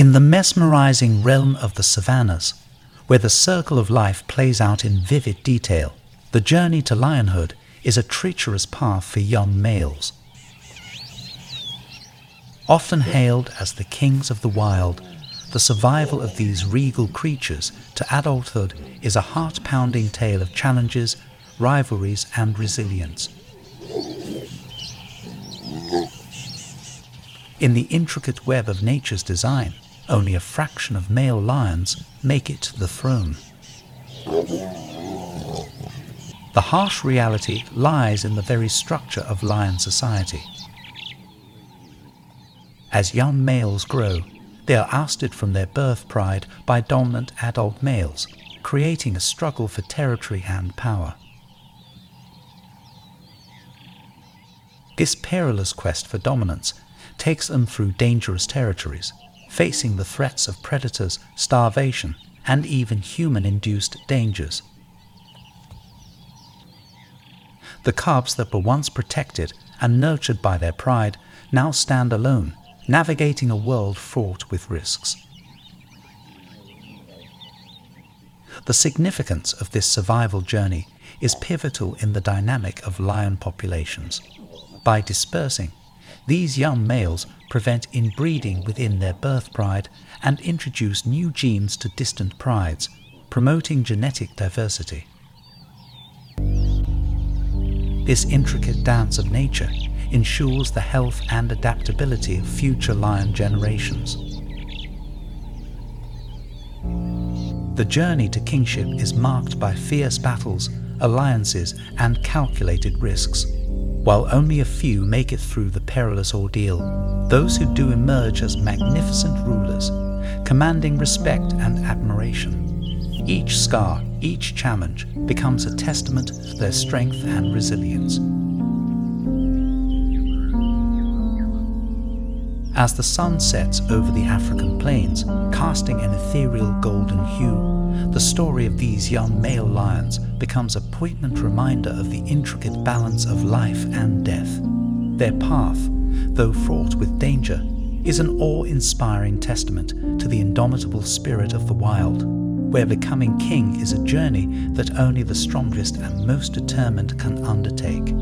In the mesmerizing realm of the savannas, where the circle of life plays out in vivid detail, the journey to lionhood is a treacherous path for young males. Often hailed as the kings of the wild, the survival of these regal creatures to adulthood is a heart pounding tale of challenges, rivalries, and resilience. In the intricate web of nature's design, only a fraction of male lions make it to the throne. The harsh reality lies in the very structure of lion society. As young males grow, they are ousted from their birth pride by dominant adult males, creating a struggle for territory and power. This perilous quest for dominance takes them through dangerous territories, facing the threats of predators, starvation, and even human induced dangers. The cubs that were once protected and nurtured by their pride now stand alone, navigating a world fraught with risks. The significance of this survival journey is pivotal in the dynamic of lion populations. By dispersing, these young males prevent inbreeding within their birth pride and introduce new genes to distant prides, promoting genetic diversity. This intricate dance of nature ensures the health and adaptability of future lion generations. The journey to kingship is marked by fierce battles, alliances, and calculated risks. While only a few make it through the perilous ordeal, those who do emerge as magnificent rulers, commanding respect and admiration. Each scar, each challenge becomes a testament to their strength and resilience. As the sun sets over the African plains, casting an ethereal golden hue, the story of these young male lions becomes a poignant reminder of the intricate balance of life and death. Their path, though fraught with danger, is an awe inspiring testament to the indomitable spirit of the wild, where becoming king is a journey that only the strongest and most determined can undertake.